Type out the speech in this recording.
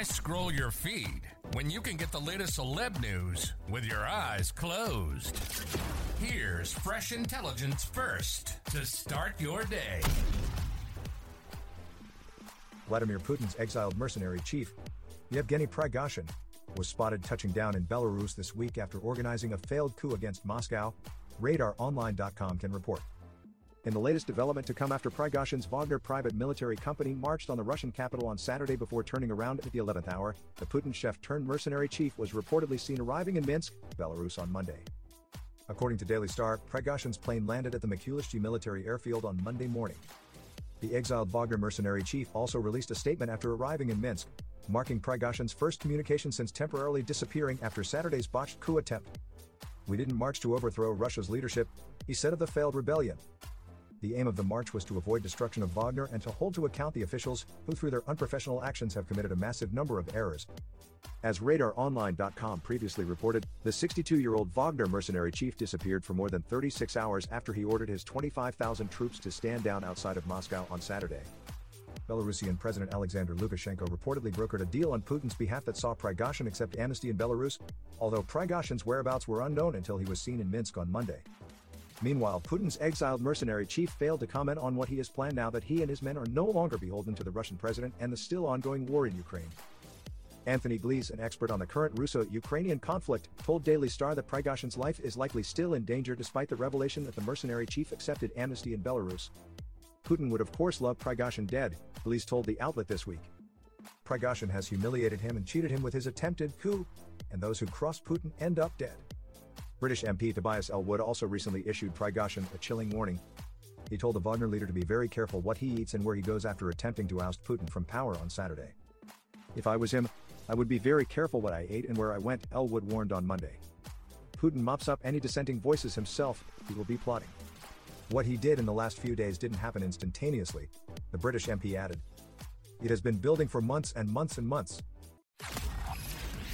Why scroll your feed when you can get the latest celeb news with your eyes closed? Here's fresh intelligence first to start your day. Vladimir Putin's exiled mercenary chief, Yevgeny Prigozhin, was spotted touching down in Belarus this week after organizing a failed coup against Moscow, RadarOnline.com can report. In the latest development to come after Prigozhin's Wagner private military company marched on the Russian capital on Saturday before turning around at the 11th hour, the Putin chef turned mercenary chief was reportedly seen arriving in Minsk, Belarus on Monday. According to Daily Star, Prigozhin's plane landed at the Mikulishchi military airfield on Monday morning. The exiled Wagner mercenary chief also released a statement after arriving in Minsk, marking Prigozhin's first communication since temporarily disappearing after Saturday's botched coup attempt. We didn't march to overthrow Russia's leadership, he said of the failed rebellion. The aim of the march was to avoid destruction of Wagner and to hold to account the officials who, through their unprofessional actions, have committed a massive number of errors. As RadarOnline.com previously reported, the 62 year old Wagner mercenary chief disappeared for more than 36 hours after he ordered his 25,000 troops to stand down outside of Moscow on Saturday. Belarusian President Alexander Lukashenko reportedly brokered a deal on Putin's behalf that saw Prigozhin accept amnesty in Belarus, although Prigozhin's whereabouts were unknown until he was seen in Minsk on Monday. Meanwhile, Putin's exiled mercenary chief failed to comment on what he has planned now that he and his men are no longer beholden to the Russian president and the still ongoing war in Ukraine. Anthony Glees, an expert on the current Russo-Ukrainian conflict, told Daily Star that Prigozhin's life is likely still in danger despite the revelation that the mercenary chief accepted amnesty in Belarus. Putin would of course love Prigozhin dead, Glees told the outlet this week. Prigozhin has humiliated him and cheated him with his attempted coup, and those who cross Putin end up dead. British MP Tobias Ellwood also recently issued Prigozhin a chilling warning. He told the Wagner leader to be very careful what he eats and where he goes after attempting to oust Putin from power on Saturday. If I was him, I would be very careful what I ate and where I went, Ellwood warned on Monday. Putin mops up any dissenting voices himself, he will be plotting. What he did in the last few days didn't happen instantaneously, the British MP added. It has been building for months and months and months.